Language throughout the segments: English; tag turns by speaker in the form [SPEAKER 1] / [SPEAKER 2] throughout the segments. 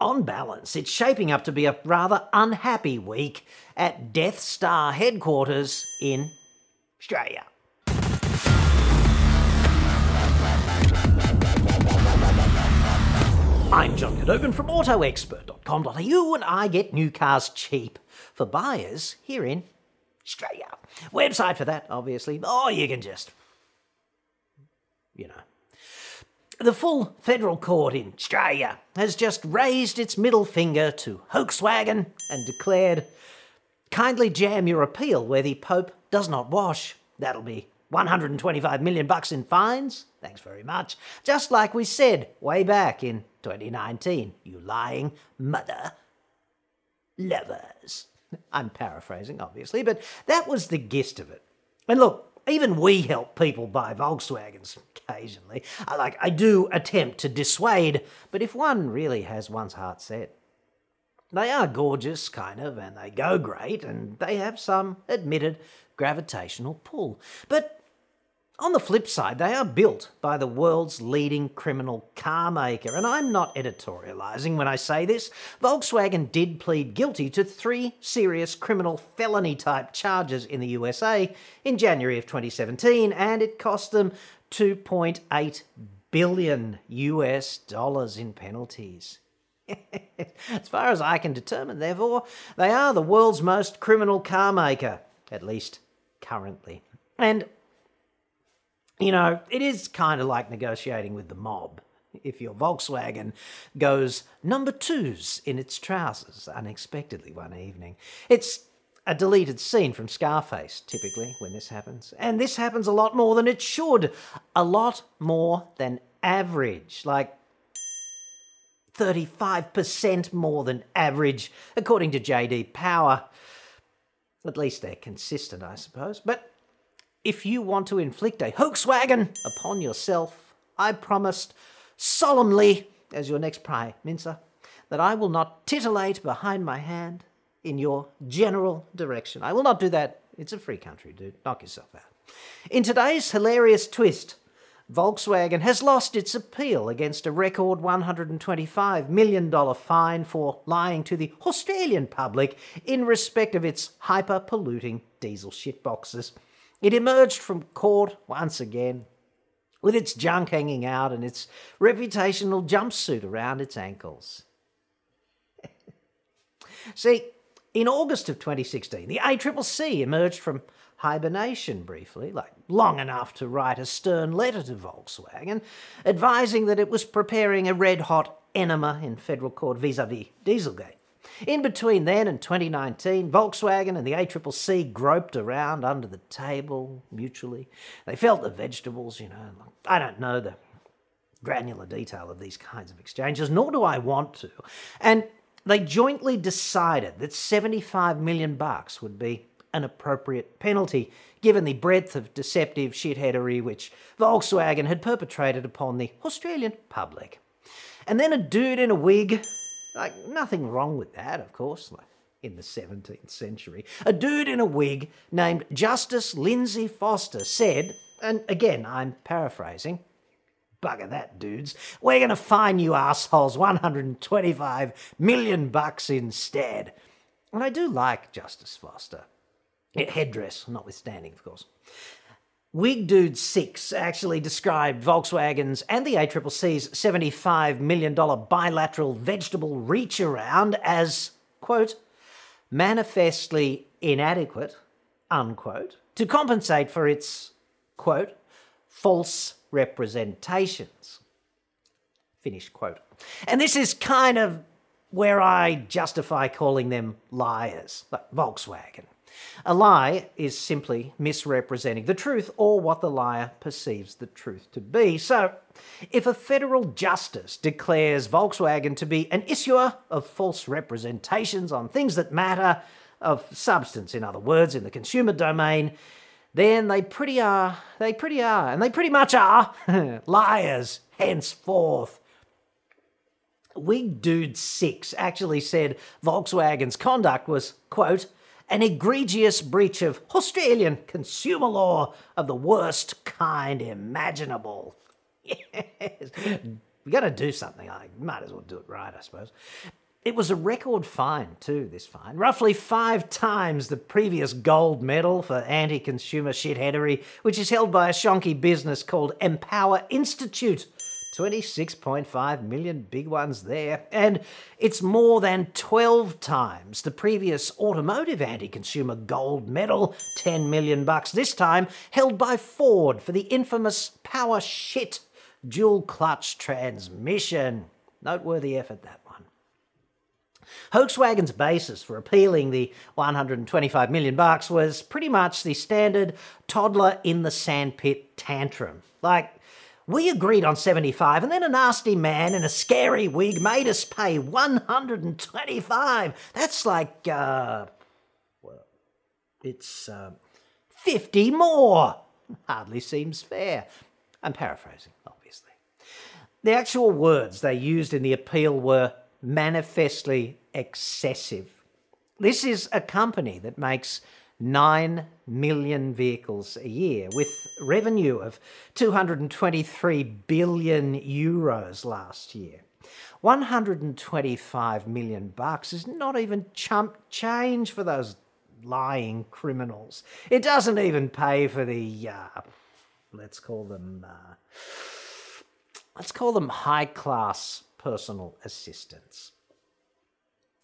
[SPEAKER 1] On balance, it's shaping up to be a rather unhappy week at Death Star headquarters in Australia. I'm John Cadogan from AutoExpert.com.au and I get new cars cheap for buyers here in Australia. Website for that, obviously. Or you can just, you know. The full federal court in Australia has just raised its middle finger to Volkswagen and declared, kindly jam your appeal where the Pope does not wash. That'll be 125 million bucks in fines. Thanks very much. Just like we said way back in 2019, you lying mother lovers. I'm paraphrasing, obviously, but that was the gist of it. And look, even we help people buy Volkswagens occasionally. I like I do attempt to dissuade, but if one really has one's heart set, they are gorgeous, kind of, and they go great, and they have some admitted gravitational pull. But on the flip side, they are built by the world's leading criminal car maker, and I'm not editorialising when I say this. Volkswagen did plead guilty to three serious criminal felony type charges in the USA in January of 2017, and it cost them 2.8 billion US dollars in penalties. as far as I can determine, therefore, they are the world's most criminal car maker, at least currently. And you know, it is kind of like negotiating with the mob. If your Volkswagen goes number twos in its trousers unexpectedly one evening, it's a deleted scene from Scarface, typically, when this happens. And this happens a lot more than it should. A lot more than average. Like 35% more than average, according to JD Power. At least they're consistent, I suppose. But if you want to inflict a Volkswagen upon yourself, I promised solemnly, as your next Prime Minister, that I will not titillate behind my hand in your general direction. I will not do that. It's a free country, dude. Knock yourself out. In today's hilarious twist, Volkswagen has lost its appeal against a record $125 million fine for lying to the Australian public in respect of its hyper polluting diesel shitboxes. It emerged from court once again, with its junk hanging out and its reputational jumpsuit around its ankles. See, in August of 2016, the ACCC emerged from hibernation briefly, like long enough to write a stern letter to Volkswagen, advising that it was preparing a red hot enema in federal court vis a vis Dieselgate. In between then and 2019, Volkswagen and the ACCC groped around under the table mutually. They felt the vegetables, you know. I don't know the granular detail of these kinds of exchanges, nor do I want to. And they jointly decided that 75 million bucks would be an appropriate penalty, given the breadth of deceptive shitheadery which Volkswagen had perpetrated upon the Australian public. And then a dude in a wig like, nothing wrong with that, of course, like in the 17th century. A dude in a wig named Justice Lindsay Foster said, and again, I'm paraphrasing, bugger that, dudes. We're going to fine you assholes 125 million bucks instead. And I do like Justice Foster. Headdress, notwithstanding, of course. Wig Dude 6 actually described Volkswagen's and the ACCC's $75 million bilateral vegetable reach around as, quote, manifestly inadequate, unquote, to compensate for its, quote, false representations. Finish quote. And this is kind of where I justify calling them liars, like Volkswagen. A lie is simply misrepresenting the truth or what the liar perceives the truth to be. So, if a federal justice declares Volkswagen to be an issuer of false representations on things that matter, of substance, in other words, in the consumer domain, then they pretty are, they pretty are, and they pretty much are liars henceforth. Wig Dude 6 actually said Volkswagen's conduct was, quote, an egregious breach of Australian consumer law of the worst kind imaginable. Yes. you got to do something. I might as well do it right, I suppose. It was a record fine, too, this fine. Roughly five times the previous gold medal for anti consumer shitheadery, which is held by a shonky business called Empower Institute. 26.5 million big ones there. And it's more than 12 times the previous automotive anti-consumer gold medal, 10 million bucks this time, held by Ford for the infamous power shit dual clutch transmission. Noteworthy effort that one. Volkswagen's basis for appealing the 125 million bucks was pretty much the standard toddler in the sandpit tantrum. Like, we agreed on 75, and then a nasty man in a scary wig made us pay 125. That's like, uh, well, it's uh, 50 more. Hardly seems fair. I'm paraphrasing, obviously. The actual words they used in the appeal were manifestly excessive. This is a company that makes 9 million vehicles a year, with revenue of 223 billion euros last year. 125 million bucks is not even chump change for those lying criminals. It doesn't even pay for the, uh, let's call them, uh, let's call them high class personal assistants.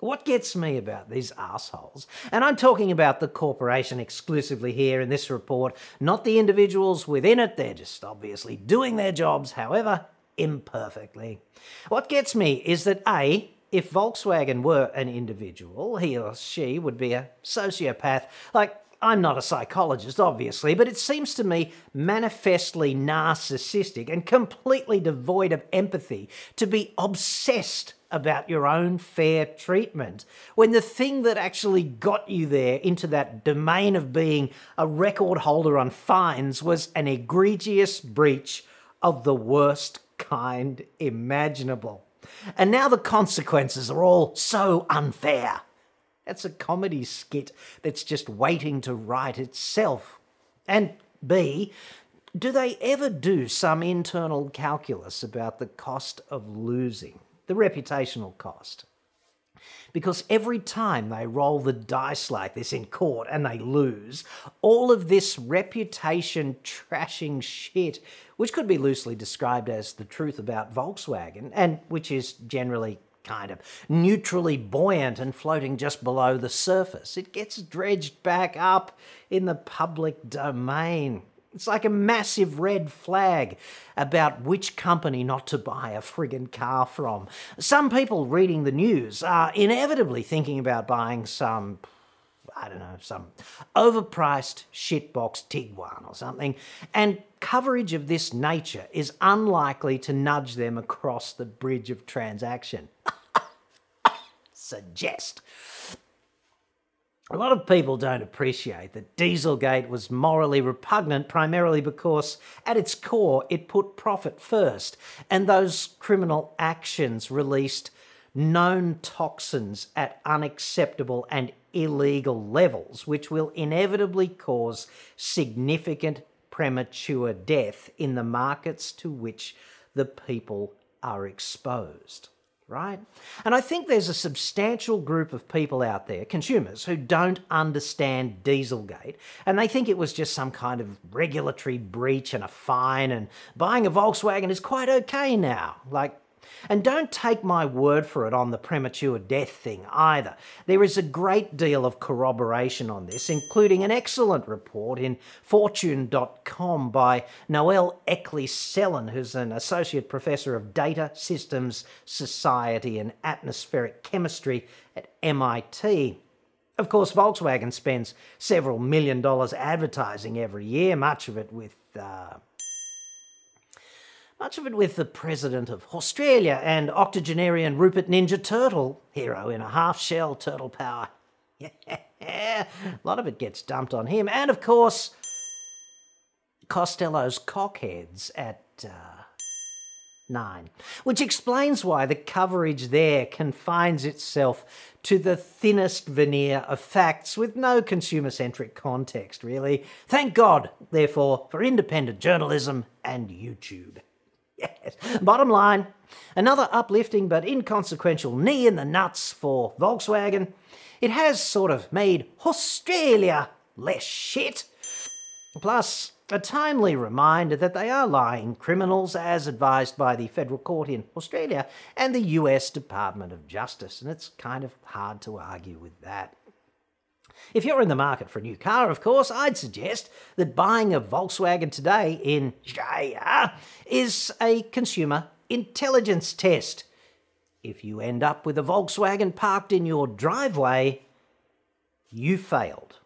[SPEAKER 1] What gets me about these assholes, and I'm talking about the corporation exclusively here in this report, not the individuals within it, they're just obviously doing their jobs, however, imperfectly. What gets me is that A, if Volkswagen were an individual, he or she would be a sociopath. Like, I'm not a psychologist, obviously, but it seems to me manifestly narcissistic and completely devoid of empathy to be obsessed about your own fair treatment when the thing that actually got you there into that domain of being a record holder on fines was an egregious breach of the worst kind imaginable. And now the consequences are all so unfair. That's a comedy skit that's just waiting to write itself. And B, do they ever do some internal calculus about the cost of losing? the reputational cost. Because every time they roll the dice like this in court and they lose, all of this reputation trashing shit, which could be loosely described as the truth about Volkswagen, and which is generally kind of neutrally buoyant and floating just below the surface, it gets dredged back up in the public domain. It's like a massive red flag about which company not to buy a friggin' car from. Some people reading the news are inevitably thinking about buying some, I don't know, some overpriced shitbox Tiguan or something, and coverage of this nature is unlikely to nudge them across the bridge of transaction. Suggest. A lot of people don't appreciate that Dieselgate was morally repugnant primarily because, at its core, it put profit first, and those criminal actions released known toxins at unacceptable and illegal levels, which will inevitably cause significant premature death in the markets to which the people are exposed right? And I think there's a substantial group of people out there, consumers, who don't understand Dieselgate and they think it was just some kind of regulatory breach and a fine and buying a Volkswagen is quite okay now. Like, and don't take my word for it on the premature death thing either. There is a great deal of corroboration on this, including an excellent report in Fortune.com by Noelle Eckley Selin, who's an associate professor of data systems, society, and atmospheric chemistry at MIT. Of course, Volkswagen spends several million dollars advertising every year, much of it with uh, much of it with the president of Australia and octogenarian Rupert Ninja Turtle, hero in a half shell turtle power. A lot of it gets dumped on him. And of course, Costello's cockheads at uh, nine, which explains why the coverage there confines itself to the thinnest veneer of facts with no consumer centric context, really. Thank God, therefore, for independent journalism and YouTube. Yes. Bottom line, another uplifting but inconsequential knee in the nuts for Volkswagen. It has sort of made Australia less shit. Plus, a timely reminder that they are lying criminals as advised by the federal court in Australia and the US Department of Justice, and it's kind of hard to argue with that. If you're in the market for a new car, of course, I'd suggest that buying a Volkswagen today in Australia is a consumer intelligence test. If you end up with a Volkswagen parked in your driveway, you failed.